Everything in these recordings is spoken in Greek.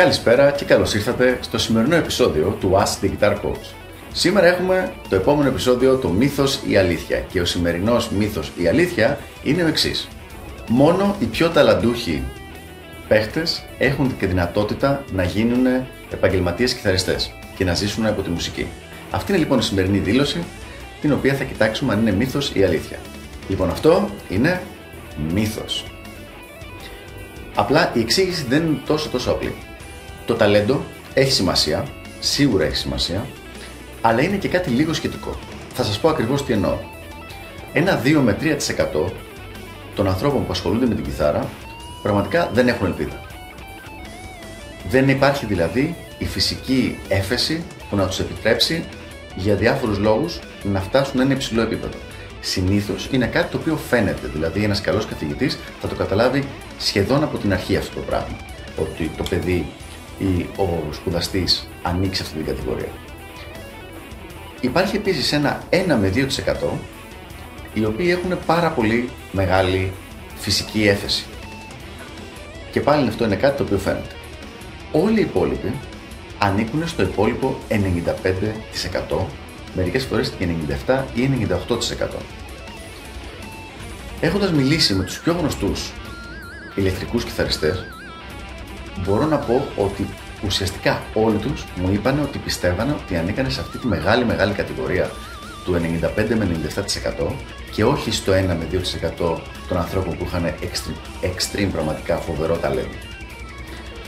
Καλησπέρα και καλώς ήρθατε στο σημερινό επεισόδιο του Ask the Guitar Coach. Σήμερα έχουμε το επόμενο επεισόδιο το μύθος ή αλήθεια και ο σημερινός μύθος ή αλήθεια είναι ο εξής. Μόνο οι πιο ταλαντούχοι παίχτες έχουν και δυνατότητα να γίνουν επαγγελματίες κιθαριστές και να ζήσουν από τη μουσική. Αυτή είναι λοιπόν η σημερινή δήλωση την οποία θα κοιτάξουμε αν είναι μύθος ή αλήθεια. Λοιπόν αυτό είναι μύθος. Απλά η εξήγηση δεν είναι τόσο τόσο απλή. Το ταλέντο έχει σημασία, σίγουρα έχει σημασία, αλλά είναι και κάτι λίγο σχετικό. Θα σας πω ακριβώς τι εννοώ. Ένα 2 με 3% των ανθρώπων που ασχολούνται με την κιθάρα πραγματικά δεν έχουν ελπίδα. Δεν υπάρχει δηλαδή η φυσική έφεση που να τους επιτρέψει για διάφορους λόγους να φτάσουν σε ένα υψηλό επίπεδο. Συνήθως είναι κάτι το οποίο φαίνεται, δηλαδή ένας καλός καθηγητής θα το καταλάβει σχεδόν από την αρχή αυτό το πράγμα. Ότι το παιδί ή ο σπουδαστής ανοίξει αυτή την κατηγορία. Υπάρχει επίσης ένα 1 με 2% οι οποίοι έχουν πάρα πολύ μεγάλη φυσική έφεση. Και πάλι αυτό είναι κάτι το οποίο φαίνεται. Όλοι οι υπόλοιποι ανήκουν στο υπόλοιπο 95%, μερικές φορές και 97% ή 98%. Έχοντας μιλήσει με τους πιο γνωστούς ηλεκτρικούς κιθαριστές, μπορώ να πω ότι ουσιαστικά όλοι τους μου είπαν ότι πιστεύανε ότι ανήκαν σε αυτή τη μεγάλη μεγάλη κατηγορία του 95 με 97% και όχι στο 1 με 2% των ανθρώπων που είχαν extreme, extreme πραγματικά φοβερό ταλέντο.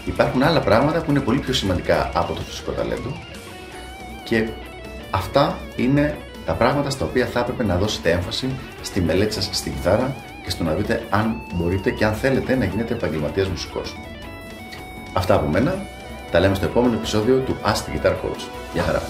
Υπάρχουν άλλα πράγματα που είναι πολύ πιο σημαντικά από το φυσικό ταλέντο και αυτά είναι τα πράγματα στα οποία θα έπρεπε να δώσετε έμφαση στη μελέτη σας στην κιθάρα και στο να δείτε αν μπορείτε και αν θέλετε να γίνετε επαγγελματίας μουσικός. Αυτά από μένα. Τα λέμε στο επόμενο επεισόδιο του Ask the Guitar Coach. Γεια χαρά!